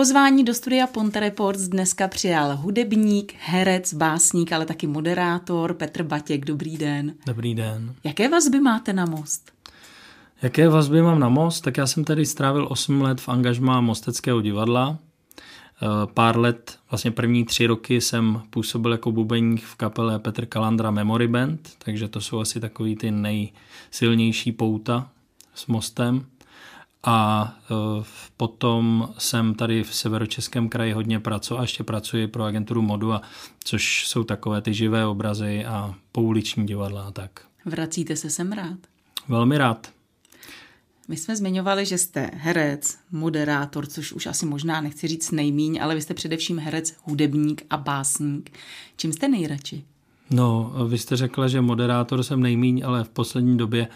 Pozvání do studia Ponte Reports dneska přijal hudebník, herec, básník, ale taky moderátor Petr Batěk. Dobrý den. Dobrý den. Jaké vazby máte na most? Jaké vazby mám na most? Tak já jsem tady strávil 8 let v angažmá Mosteckého divadla. Eh, pár let, vlastně první tři roky jsem působil jako bubeník v kapele Petr Kalandra Memory Band, takže to jsou asi takový ty nejsilnější pouta s mostem. A eh, potom jsem tady v severočeském kraji hodně pracoval a ještě pracuji pro agenturu Modu, a což jsou takové ty živé obrazy a pouliční divadla a tak. Vracíte se sem rád? Velmi rád. My jsme zmiňovali, že jste herec, moderátor, což už asi možná nechci říct nejmíň, ale vy jste především herec, hudebník a básník. Čím jste nejradši? No, vy jste řekla, že moderátor jsem nejmíň, ale v poslední době,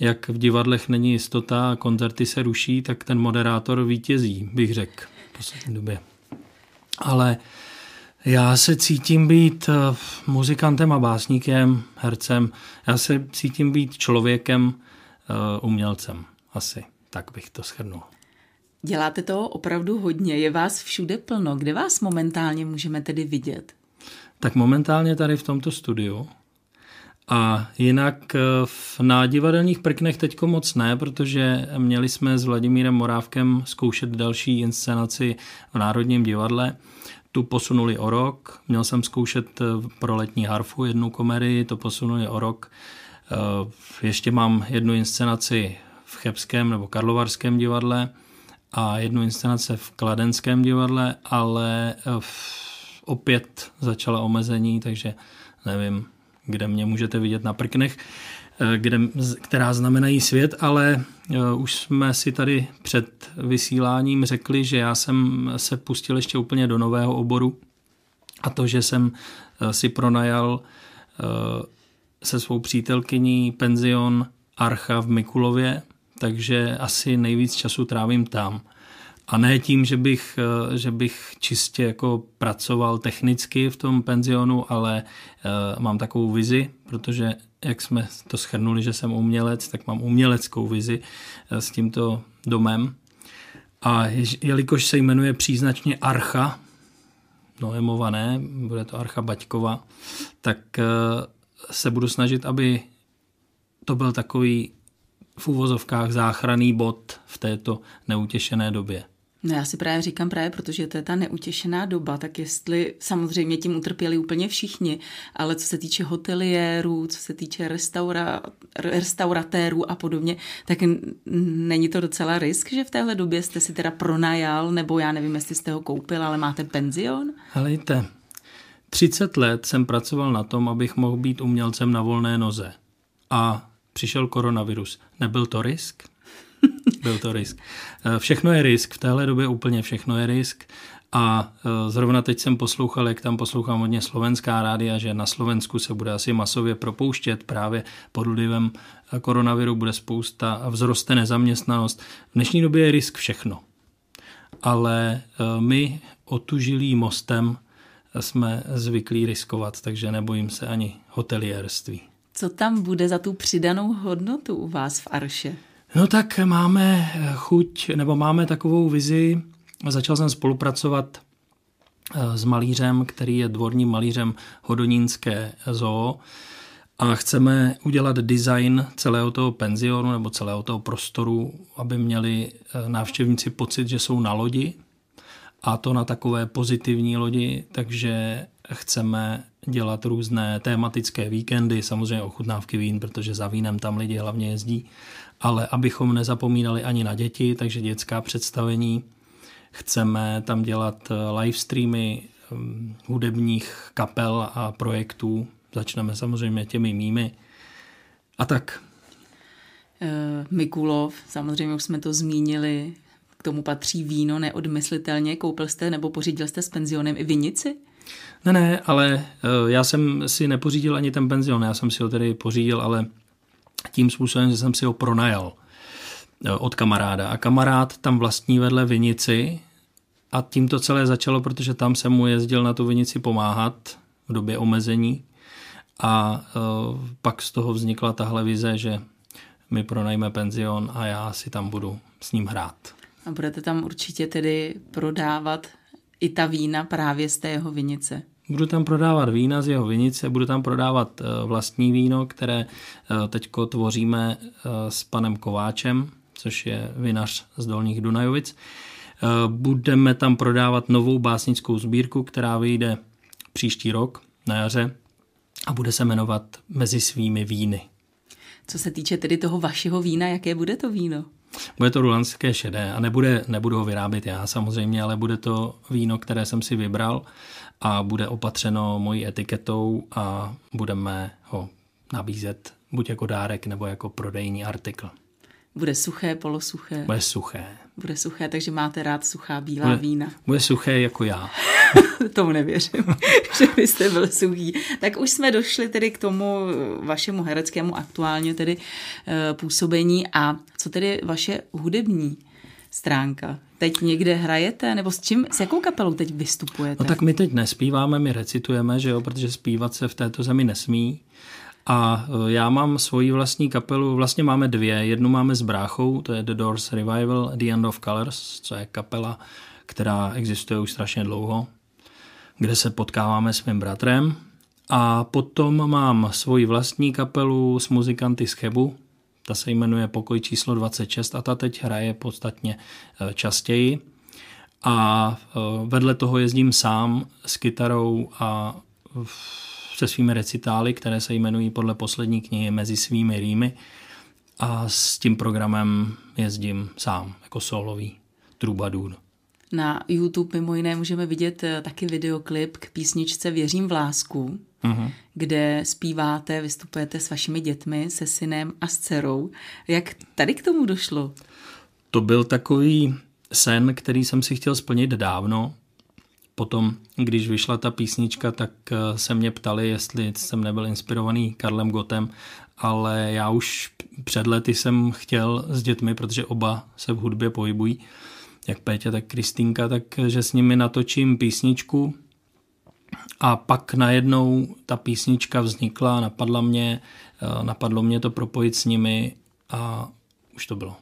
jak v divadlech není jistota a koncerty se ruší, tak ten moderátor vítězí, bych řekl v poslední době. Ale já se cítím být eh, muzikantem a básníkem, hercem. Já se cítím být člověkem, eh, umělcem asi. Tak bych to shrnul. Děláte to opravdu hodně, je vás všude plno. Kde vás momentálně můžeme tedy vidět? Tak momentálně tady v tomto studiu. A jinak eh, na divadelních prknech teďko moc ne, protože měli jsme s Vladimírem Morávkem zkoušet další inscenaci v Národním divadle. Tu posunuli o rok. Měl jsem zkoušet eh, pro letní harfu jednu komedii, to posunuli o rok. Eh, ještě mám jednu inscenaci v Chebském nebo Karlovarském divadle a jednu inscenace v Kladenském divadle, ale opět začala omezení, takže nevím, kde mě můžete vidět na prknech, eh, kde, která znamenají svět, ale eh, už jsme si tady před vysíláním řekli, že já jsem se pustil ještě úplně do nového oboru a to, že jsem si pronajal se svou přítelkyní penzion Archa v Mikulově, takže asi nejvíc času trávím tam. A ne tím, že bych, eh, že bych čistě jako pracoval technicky v tom penzionu, ale uh, mám takovou vizi, protože jak jsme to schrnuli, že jsem umělec, tak mám uměleckou vizi uh, s tímto domem. A jelikož se jmenuje příznačně Archa, noemované, bude to Archa Baťkova, tak se budu snažit, aby to byl takový v úvozovkách záchranný bod v této neutěšené době. No já si právě říkám právě, protože to je ta neutěšená doba, tak jestli samozřejmě tím utrpěli úplně všichni, ale co se týče hoteliérů, co se týče restaura, restauratérů a podobně, tak není to docela risk, že v téhle době jste si teda pronajal, nebo já nevím, jestli jste ho koupil, ale máte penzion? Helejte, 30 let jsem pracoval na tom, abych mohl být umělcem na volné noze. A přišel koronavirus. Nebyl to risk? Byl to risk. Eh, všechno je risk, v téhle době úplně všechno je risk. A eh, zrovna teď jsem poslouchal, jak tam poslouchám hodně slovenská rádia, že na Slovensku se bude asi masově propouštět právě pod vlivem eh, koronaviru bude spousta a vzroste nezaměstnanost. V dnešní době je risk všechno. Ale my otužilý mostem jsme zvyklí riskovat, takže nebojím se ani hotelierství. Co tam bude za tu přidanou hodnotu u vás v Arše? No tak máme chuť, nebo máme takovou vizi, začal jsem spolupracovat eh, s malířem, který je dvorním malířem Hodonínské zoo. A chceme udělat design celého toho penzionu nebo celého toho prostoru, aby měli eh, návštěvníci pocit, že jsou na lodi. A to na takové pozitivní lodi, takže chceme dělat různé tématické víkendy, samozřejmě ochutnávky vín, protože za vínem tam lidi hlavně jezdí, ale abychom nezapomínali ani na děti, takže dětská představení. Chceme tam dělat eh, live streamy hm, hudebních kapel a projektů. Začneme samozřejmě těmi mými. A tak. Eh, Mikulov, samozřejmě už jsme to zmínili, k tomu patří víno neodmyslitelně. Koupil jste nebo pořídil jste s penzionem i vinici? Ne, ne, ale eh, já jsem si nepořídil ani ten penzion, já jsem si ho tedy pořídil, ale tím způsobem, že jsem si ho pronajal eh, od kamaráda. A kamarád tam vlastní vedle vinici a tím to celé začalo, protože tam jsem mu jezdil na tu vinici pomáhat v době omezení a uh, pak z toho vznikla tahle vize, že my pronajme penzion a já si tam budu s ním hrát. A budete tam určitě tedy prodávat i ta vína právě z té jeho vinice. Budu tam prodávat vína z jeho vinice, budu tam prodávat eh, vlastní víno, které eh, teď tvoříme eh, s panem Kováčem, což je vinař z Dolních Dunajovic. Budeme tam prodávat novou básnickou sbírku, která vyjde příští rok na jaře a bude se jmenovat Mezi svými víny. Co se týče tedy toho vašeho vína, jaké bude to víno? Bude to rulanské šedé a nebude, nebudu ho vyrábět já samozřejmě, ale bude to víno, které jsem si vybral a bude opatřeno mojí etiketou a budeme ho nabízet buď jako dárek nebo jako prodejní artikl. Bude suché, polosuché? Bude suché. Bude suché, takže máte rád suchá bílá bude, vína. Bude suché jako já. Tomu nevěřím, že byste byl suchý. Tak už jsme došli tedy k tomu vašemu hereckému aktuálně tedy eh, působení a co tedy vaše hudební stránka? Teď někde hrajete, nebo s čím, s jakou kapelou teď vystupujete? No tak my teď nespíváme, my recitujeme, že jo, protože zpívat se v této zemi nesmí. A e, já mám svoji vlastní kapelu, vlastně máme dvě. Jednu máme s bráchou, to je The Doors Revival, The End of Colors, co je kapela, která existuje už strašně dlouho, kde se potkáváme s mým bratrem. A potom mám svoji vlastní kapelu s muzikanty z Chebu, ta se jmenuje Pokoj číslo 26 a ta teď hraje podstatně e, častěji. A e, vedle toho jezdím sám s kytarou a se svými recitály, které se jmenují podle poslední knihy Mezi svými rýmy a s tím programem jezdím sám, jako solový trubadur. Na YouTube mimo jiné můžeme vidět e, taky videoklip k písničce Věřím v lásku, uh-huh. kde zpíváte, vystupujete s vašimi dětmi, se synem a s dcerou. Jak tady k tomu došlo? To byl takový sen, který jsem si chtěl splnit dávno. Potom, když vyšla ta písnička, tak eh, se mě ptali, jestli jsem nebyl inspirovaný Karlem Gotem, ale já už před lety jsem chtěl s dětmi, protože oba se v hudbě pohybují, jak Péťa, tak Kristýnka, takže s nimi natočím písničku, a pak najednou ta písnička vznikla, napadla mě, eh, napadlo mě to propojit s nimi a už to bylo.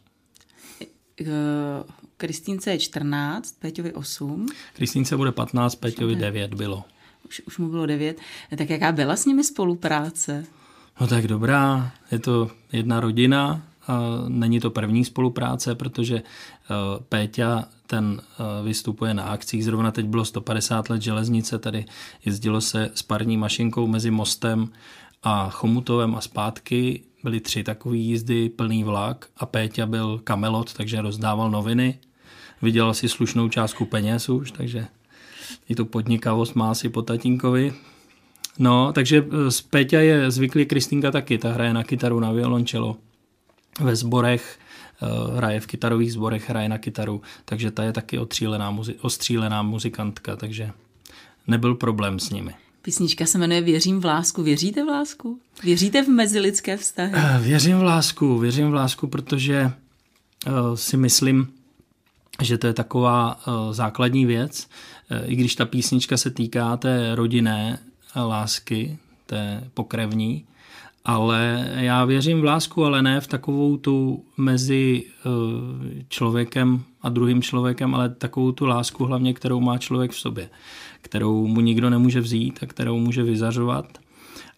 Kristýnce je 14, Peťovi 8. Kristýnce bude 15, Peťovi 9 bylo. Už, už mu bylo 9. Tak jaká byla s nimi spolupráce? No tak dobrá, je to jedna rodina, Není to první spolupráce, protože eh, Péťa ten eh, vystupuje na akcích. Zrovna teď bylo 150 let železnice, tady jezdilo se s parní mašinkou mezi mostem a Chomutovem a zpátky. Byly tři takové jízdy, plný vlak a Péťa byl kamelot, takže rozdával noviny. Vydělal si slušnou částku peněz už, takže i tu podnikavost má si po tatínkovi. No, takže z Péťa je zvyklý Kristýnka taky, ta hraje na kytaru, na violončelo ve sborech, eh, hraje v kytarových sborech, hraje na kytaru, takže ta je taky ostřílená, muzi- ostřílená muzikantka, takže nebyl problém s nimi. Písnička se jmenuje Věřím v lásku. Věříte v lásku? Věříte v mezilidské vztahy? Eh, věřím v lásku, věřím v lásku, protože uh, si myslím, že to je taková uh, základní věc. I když ta písnička se týká té rodinné lásky, té pokrevní, ale já věřím v lásku, ale ne v takovou tu mezi eh, člověkem a druhým člověkem, ale takovou tu lásku hlavně, kterou má člověk v sobě, kterou mu nikdo nemůže vzít a kterou může vyzařovat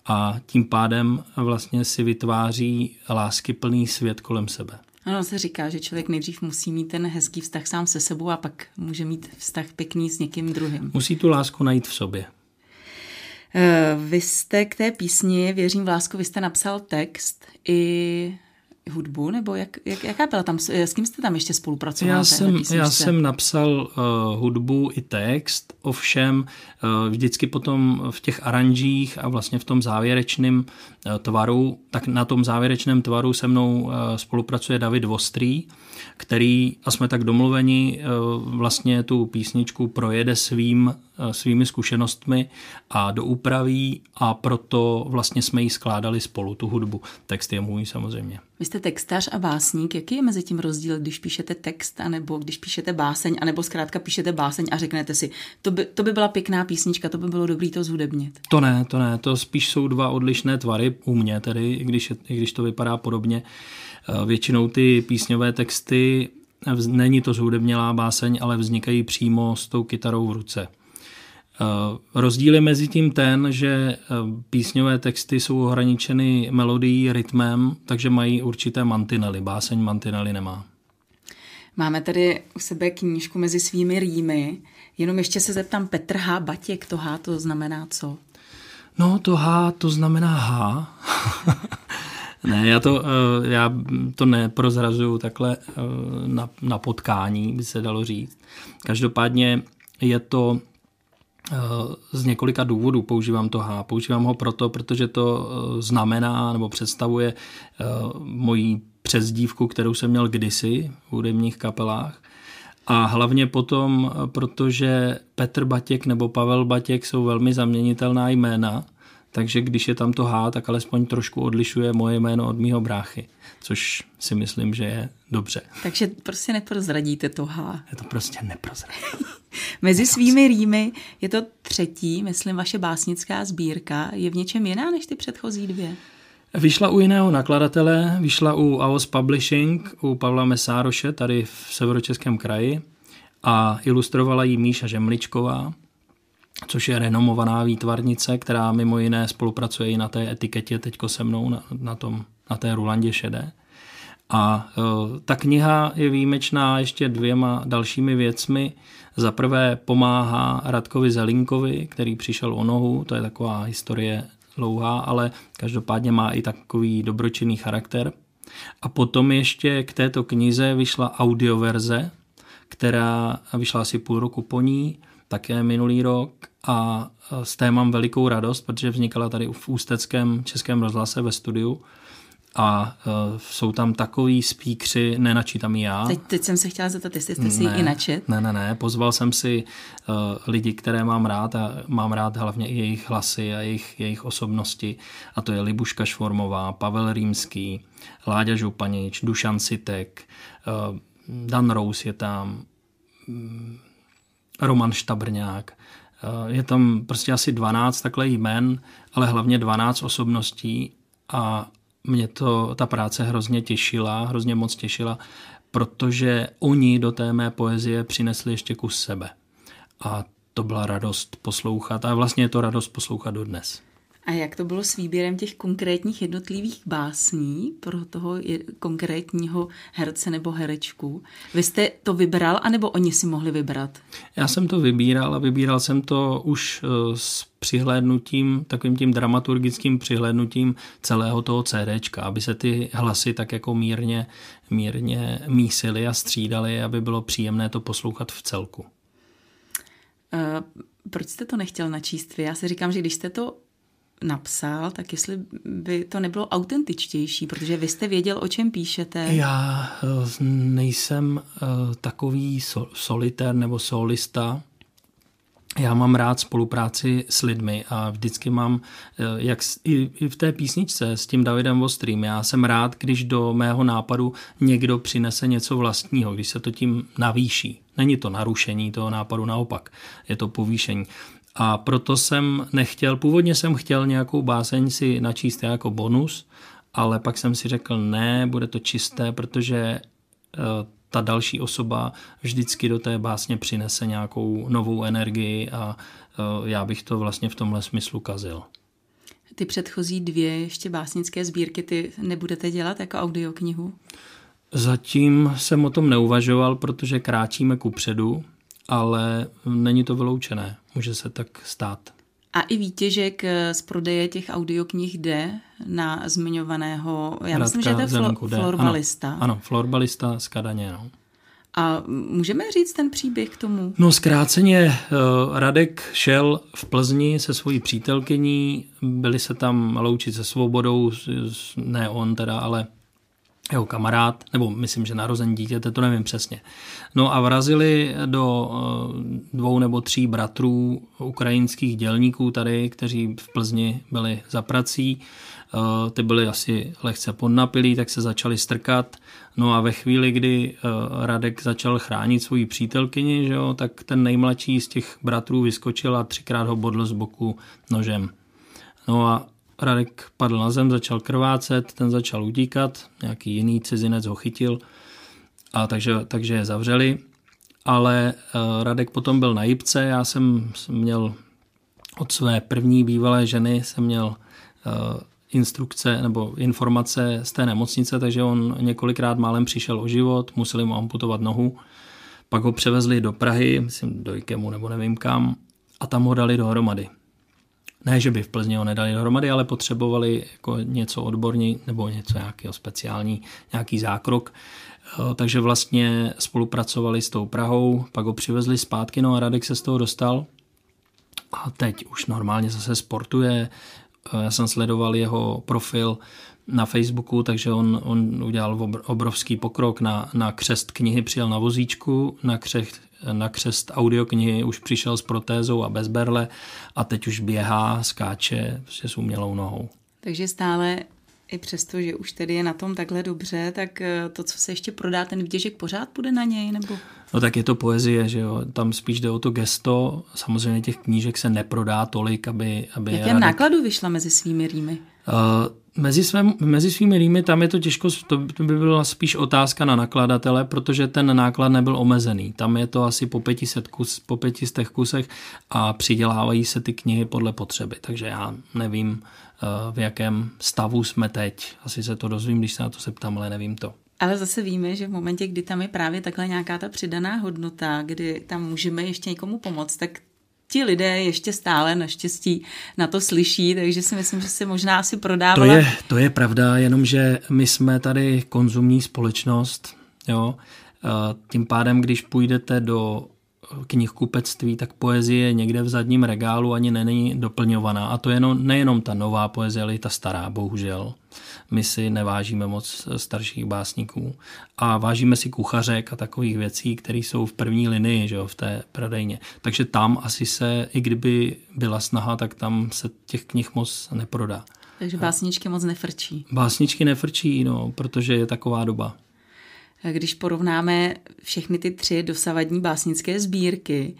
a tím pádem vlastně si vytváří lásky plný svět kolem sebe. Ano, se říká, že člověk nejdřív musí mít ten hezký vztah sám se sebou a pak může mít vztah pěkný s někým druhým. Musí tu lásku najít v sobě. Eh, vy jste k té písni Věřím v lásku, vy jste napsal text i hudbu, nebo jak, jak, jaká byla tam, s kým jste tam ještě spolupracoval? Já jsem, já jsem napsal uh, hudbu i text, ovšem uh, vždycky potom v těch aranžích a vlastně v tom závěrečném uh, tvaru, tak na tom závěrečném tvaru se mnou uh, spolupracuje David Vostrý, který, a jsme tak domluveni, uh, vlastně tu písničku projede svým, svými zkušenostmi a doupraví a proto vlastně jsme ji skládali spolu, tu hudbu. Text je můj samozřejmě. Vy jste textař a básník. Jaký je mezi tím rozdíl, když píšete text, anebo když píšete báseň, anebo zkrátka píšete báseň a řeknete si, to by, to by byla pěkná písnička, to by bylo dobré to zhudebnit? To ne, to ne, to spíš jsou dva odlišné tvary u mě, tedy, i když, i když to vypadá podobně. Eh, většinou ty písňové texty není to zhudebnělá báseň, ale vznikají přímo s tou kytarou v ruce. Rozdíl je mezi tím ten, že písňové texty jsou ohraničeny melodií, rytmem, takže mají určité mantinely. Báseň mantinely nemá. Máme tady u sebe knížku mezi svými rýmy. Jenom ještě se zeptám, Petr H. Batěk, to H to znamená co? No, to H to znamená H. ne, já to, eh, já to neprozrazuju takhle eh, na, na potkání, by se dalo říct. Každopádně je to eh, z několika důvodů používám to H. Používám ho proto, protože to znamená nebo představuje moji přezdívku, kterou jsem měl kdysi v hudebních kapelách. A hlavně potom, protože Petr Batěk nebo Pavel Batěk jsou velmi zaměnitelná jména, takže když je tam to H, tak alespoň trošku odlišuje moje jméno od mýho bráchy, což si myslím, že je dobře. Takže prostě neprozradíte to H. Je to prostě neprozradí. Mezi svými rýmy je to třetí, myslím, vaše básnická sbírka. Je v něčem jiná než ty předchozí dvě? Vyšla u jiného nakladatele, vyšla u AOS Publishing, u Pavla Mesároše, tady v severočeském kraji a ilustrovala ji Míša Žemličková, což je renomovaná výtvarnice, která mimo jiné spolupracuje i na té etiketě teďko se mnou, na, na, tom, na té Rulandě šedé. A e, ta kniha je výjimečná ještě dvěma dalšími věcmi. Za prvé pomáhá Radkovi Zelinkovi, který přišel o nohu, to je taková historie dlouhá, ale každopádně má i takový dobročinný charakter. A potom ještě k této knize vyšla audioverze, která vyšla asi půl roku po ní, také minulý rok a z té mám velikou radost, protože vznikala tady v Ústeckém českém rozhlase ve studiu a uh, jsou tam takový spíkři, nenačítám já. Teď, teď jsem se chtěla zeptat, jestli jste si ne, ji načet. Ne, ne, ne, pozval jsem si uh, lidi, které mám rád a mám rád hlavně i jejich hlasy a jejich, jejich osobnosti a to je Libuška Švormová, Pavel Rýmský, Láďa Županič, Dušan Sitek, uh, Dan Rous je tam, um, Roman Štabrňák, je tam prostě asi 12 takhle jmen, ale hlavně 12 osobností a mě to, ta práce hrozně těšila, hrozně moc těšila, protože oni do té mé poezie přinesli ještě kus sebe. A to byla radost poslouchat a vlastně je to radost poslouchat dodnes. A jak to bylo s výběrem těch konkrétních jednotlivých básní pro toho konkrétního herce nebo herečku? Vy jste to vybral, anebo oni si mohli vybrat? Já jsem to vybíral a vybíral jsem to už eh, s přihlédnutím, takovým tím dramaturgickým přihlédnutím celého toho CDčka, aby se ty hlasy tak jako mírně, mírně mísily a střídaly, aby bylo příjemné to poslouchat v celku. Uh, proč jste to nechtěl načíst vy? Já si říkám, že když jste to napsal, tak jestli by to nebylo autentičtější, protože vy jste věděl, o čem píšete. Já eh, nejsem eh, takový solitér nebo solista. Já mám rád spolupráci s lidmi a vždycky mám, eh, jak i, v té písničce s tím Davidem Vostrým, já jsem rád, když do mého nápadu někdo přinese něco vlastního, když se to tím navýší. Není to narušení toho nápadu, naopak, je to povýšení. A proto jsem nechtěl, původně jsem chtěl nějakou báseň si načíst jako bonus, ale pak jsem si řekl, ne, bude to čisté, protože eh, ta další osoba vždycky do té básně přinese nějakou novou energii a eh, já bych to vlastně v tomhle smyslu kazil. Ty předchozí dvě ještě básnické sbírky, ty nebudete dělat jako audioknihu? Zatím jsem o tom neuvažoval, protože kráčíme ku předu ale není to vyloučené. Může se tak stát. A i výtěžek z prodeje těch audioknih jde na zmiňovaného, já Radka myslím, že to je flo, florbalista. Ano, ano, florbalista z Kadaně. No. A můžeme říct ten příběh k tomu? No zkráceně, eh, Radek šel v Plzni se svojí přítelkyní, byli se tam loučit se svobodou, ne on teda, ale jeho kamarád, nebo myslím, že narození dítěte, to nevím přesně. No a vrazili do eh, dvou nebo tří bratrů ukrajinských dělníků tady, kteří v Plzni byli za prací. Eh, ty byli asi lehce podnapilí, tak se začali strkat. No a ve chvíli, kdy eh, Radek začal chránit svoji přítelkyni, že jo, tak ten nejmladší z těch bratrů vyskočil a třikrát ho bodl z boku nožem. No a Radek padl na zem, začal krvácet, ten začal utíkat, nějaký jiný cizinec ho chytil a takže, takže je zavřeli. Ale uh, Radek potom byl na Jipce, já jsem měl od své první bývalé ženy jsem měl uh, instrukce nebo informace z té nemocnice, takže on několikrát málem přišel o život, museli mu amputovat nohu, pak ho převezli do Prahy, myslím do Ikemu nebo nevím kam, a tam ho dali dohromady. Ne, že by v Plzni ho nedali dohromady, ale potřebovali jako něco odborní nebo něco nějakého speciální, nějaký zákrok. Eh, takže vlastně spolupracovali s tou Prahou, pak ho přivezli zpátky, no a Radek se z toho dostal a teď už normálně zase sportuje. Eh, já jsem sledoval jeho profil na Facebooku, takže on, on udělal obrovský pokrok na, na křest knihy, přijel na vozíčku, na křest, na křest audioknihy už přišel s protézou a bez berle a teď už běhá, skáče prostě s umělou nohou. Takže stále i přesto, že už tedy je na tom takhle dobře, tak eh, to, co se ještě prodá, ten výtěžek pořád půjde na něj, nebo? No tak je to poezie, že jo, tam spíš jde o to gesto, samozřejmě těch knížek se neprodá tolik, aby... aby Jaké Radek... nákladu vyšla mezi svými rýmy? Uh, Mezi, svém, mezi svými rýmy tam je to těžko, to, by byla spíš otázka na nakladatele, protože ten náklad nebyl omezený. Tam je to asi po 500, kus, po 500 kusech a přidělávají se ty knihy podle potřeby. Takže já nevím, eh, v jakém stavu jsme teď. Asi se to dozvím, když se na to zeptám, ale nevím to. Ale zase víme, že v momentě, kdy tam je právě takhle nějaká ta přidaná hodnota, kdy tam můžeme ještě někomu pomoct, tak ti lidé ještě stále naštěstí na to slyší, takže si myslím, že se možná asi prodávala. To je, to je pravda, jenomže my jsme tady konzumní společnost, jo. Tím pádem, když půjdete do knihkupectví, tak poezie někde v zadním regálu ani není doplňovaná. A to je nejenom ta nová poezie, ale i ta stará, bohužel. My si nevážíme moc starších básníků a vážíme si kuchařek a takových věcí, které jsou v první linii že jo, v té prodejně. Takže tam asi se, i kdyby byla snaha, tak tam se těch knih moc neprodá. Takže básničky moc nefrčí. Básničky nefrčí, no, protože je taková doba. Když porovnáme všechny ty tři dosavadní básnické sbírky,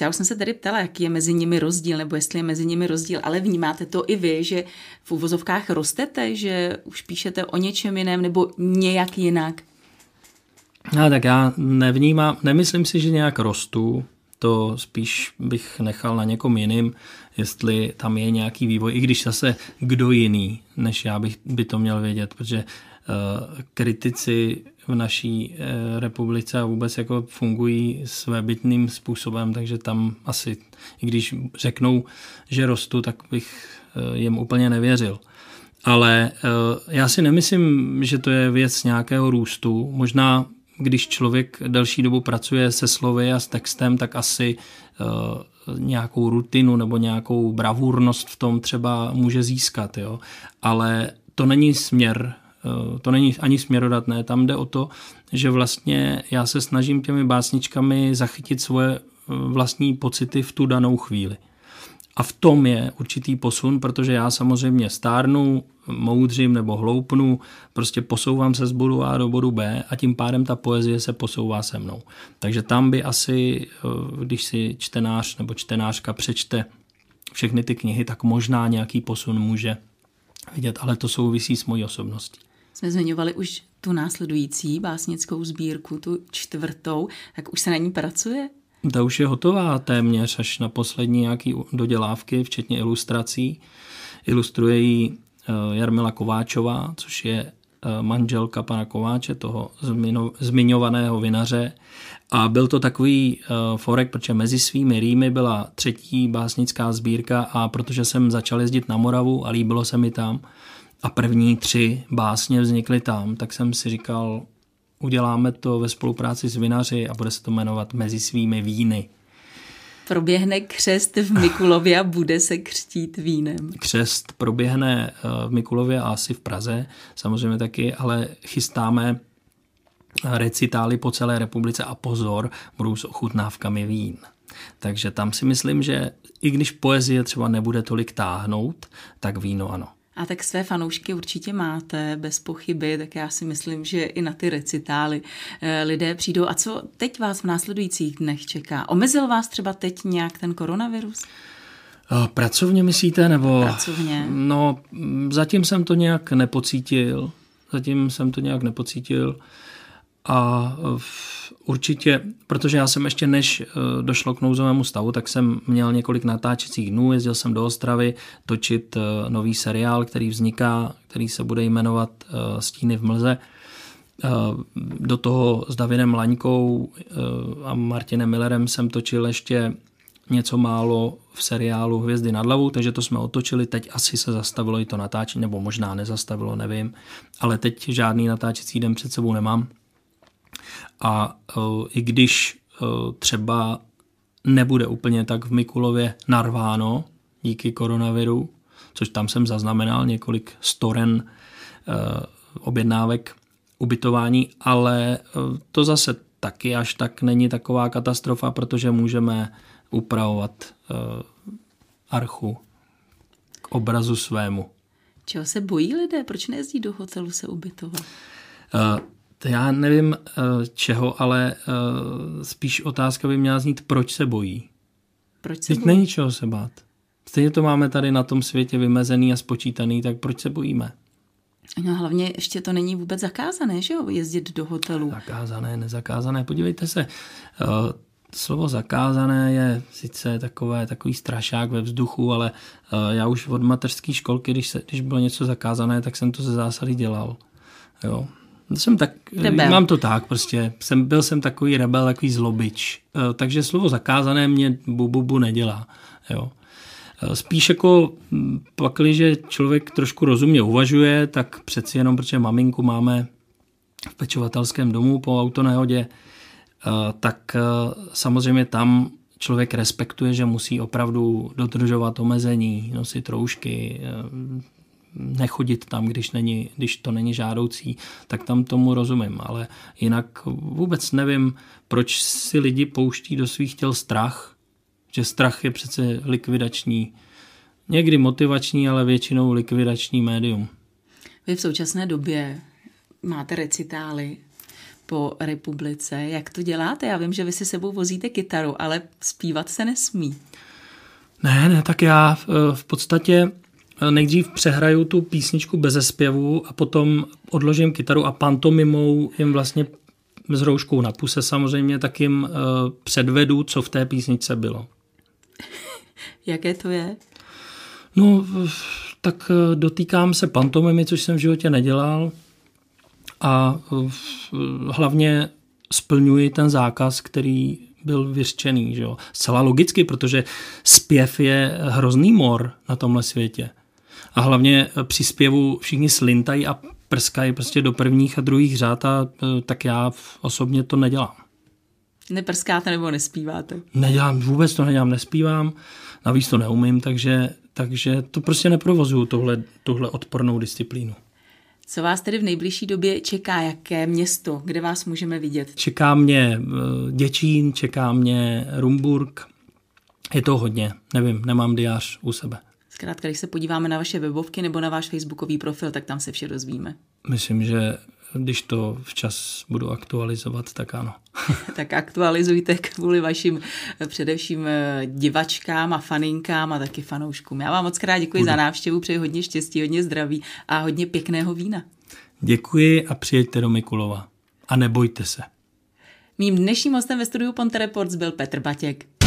já už jsem se tady ptala, jaký je mezi nimi rozdíl, nebo jestli je mezi nimi rozdíl, ale vnímáte to i vy, že v uvozovkách rostete, že už píšete o něčem jiném nebo nějak jinak? No, tak já nevnímám, nemyslím si, že nějak rostu, to spíš bych nechal na někom jiným, jestli tam je nějaký vývoj, i když zase kdo jiný, než já bych by to měl vědět, protože uh, kritici v naší eh, republice a vůbec jako fungují svébytným způsobem, takže tam asi, i když řeknou, že rostu, tak bych eh, jim úplně nevěřil. Ale eh, já si nemyslím, že to je věc nějakého růstu. Možná, když člověk delší dobu pracuje se slovy a s textem, tak asi nějakou rutinu nebo nějakou bravurnost v tom třeba může získat. Jo? Ale to není směr to není ani směrodatné, tam jde o to, že vlastně já se snažím těmi básničkami zachytit svoje eh, vlastní pocity v tu danou chvíli. A v tom je určitý posun, protože já samozřejmě stárnu, moudřím nebo hloupnu, prostě posouvám se z bodu A do bodu B a tím pádem ta poezie se posouvá se mnou. Takže tam by asi, eh, když si čtenář nebo čtenářka přečte všechny ty knihy, tak možná nějaký posun může vidět, ale to souvisí s mojí osobností jsme zmiňovali už tu následující básnickou sbírku, tu čtvrtou, tak už se na ní pracuje? Ta už je hotová téměř až na poslední nějaký dodělávky, včetně ilustrací. Ilustruje ji eh, Jarmila Kováčová, což je eh, manželka pana Kováče, toho zmiňovaného vinaře. A byl to takový uh, forek, protože mezi svými rýmy byla třetí básnická sbírka a protože jsem začal jezdit na Moravu a líbilo se mi tam, a první tři básně vznikly tam, tak jsem si říkal, uděláme to ve spolupráci s vinaři a bude se to jmenovat Mezi svými víny. Proběhne křest v Mikulově a bude se křtít vínem. Křest proběhne eh, v Mikulově a asi v Praze, samozřejmě taky, ale chystáme recitály po celé republice a pozor, budou s ochutnávkami vín. Takže tam si myslím, že i když poezie třeba nebude tolik táhnout, tak víno ano. A tak své fanoušky určitě máte, bez pochyby, tak já si myslím, že i na ty recitály eh, lidé přijdou. A co teď vás v následujících dnech čeká? Omezil vás třeba teď nějak ten koronavirus? Pracovně myslíte, nebo? Pracovně. No, zatím jsem to nějak nepocítil. Zatím jsem to nějak nepocítil. A určitě, protože já jsem ještě než e, došlo k nouzovému stavu, tak jsem měl několik natáčecích dnů, jezdil jsem do Ostravy točit e, nový seriál, který vzniká, který se bude jmenovat Stíny v mlze. Do toho s Davidem Laňkou a Martinem Millerem jsem točil ještě něco málo v seriálu Hvězdy nad hlavou, takže to jsme otočili, teď asi se zastavilo i to natáčení, nebo možná nezastavilo, nevím, ale teď žádný natáčecí den před sebou nemám. A uh, i když uh, třeba nebude úplně tak v Mikulově narváno díky koronaviru, což tam jsem zaznamenal několik storen uh, objednávek ubytování, ale to zase taky až tak není taková katastrofa, protože můžeme upravovat archu k obrazu svému. Čeho se bojí lidé? Proč nejezdí do hotelu se ubytovat? Já nevím uh, čeho, ale uh, spíš otázka by měla znít, proč se bojí. Proč se Teď bojí? není čeho se bát. Stejně to máme tady na tom světě vymezený a spočítaný, tak proč se bojíme? No hlavně ještě to není vůbec zakázané, že jo, jezdit do hotelu. Zakázané, nezakázané. Podívejte se, uh, slovo zakázané je sice takové, takový strašák ve vzduchu, ale já už od mateřské školky, když, se, když bylo něco zakázané, tak jsem to ze zásady dělal. Jo. Jsem tak, rebel. mám to tak prostě, jsem, byl jsem takový rebel, takový zlobič. Uh, takže slovo zakázané mě bu, bu, bu nedělá. Jo. Uh, spíš jako hm, pakli, že člověk trošku rozumně uvažuje, tak přeci jenom, protože maminku máme v pečovatelském domu po autonehodě, Eh, tak eh, samozřejmě tam člověk respektuje, že musí opravdu dodržovat omezení, nosit roušky, eh, nechodit tam, když, není, když to není žádoucí, tak tam tomu rozumím. Ale jinak vůbec nevím, proč si lidi pouští do svých těl strach, že strach je přece likvidační, někdy motivační, ale většinou likvidační médium. Vy v současné době máte recitály po republice. Jak to děláte? Já vím, že vy si sebou vozíte kytaru, ale zpívat se nesmí. Ne, ne, tak já eh, v podstatě nejdřív přehraju tu písničku bez zpěvu a potom odložím kytaru a pantomimou jim vlastně s rouškou na puse samozřejmě tak jim eh, předvedu, co v té písničce bylo. Jaké to je? No, tak dotýkám se pantomimy, což jsem v životě nedělal a hlavně splňuji ten zákaz, který byl vyřčený. Že jo? Zcela logicky, protože zpěv je hrozný mor na tomhle světě. A hlavně při zpěvu všichni slintají a prskají prostě do prvních a druhých řád a e, tak já osobně to nedělám. Neprskáte nebo nespíváte? Nedělám, vůbec to nedělám, nespívám, navíc to neumím, takže, takže to prostě neprovozuju, tohle, tohle odpornou disciplínu. Co vás tedy v nejbližší době čeká? Jaké město, kde vás můžeme vidět? Čeká mě eh, Děčín, čeká mě Rumburg. Je to hodně, nevím, nemám diář u sebe. Zkrátka, když se podíváme na vaše webovky nebo na váš facebookový profil, tak tam se vše dozvíme. Myslím, že když to včas budu aktualizovat, tak ano. tak aktualizujte kvůli vašim eh, především eh, divačkám a faninkám a taky fanouškům. Já vám moc krát děkuji budu. za návštěvu, přeji hodně štěstí, hodně zdraví a hodně pěkného vína. Děkuji a přijeďte do Mikulova. A nebojte se. Mým dnešním hostem ve studiu Ponte Reports byl Petr Batěk.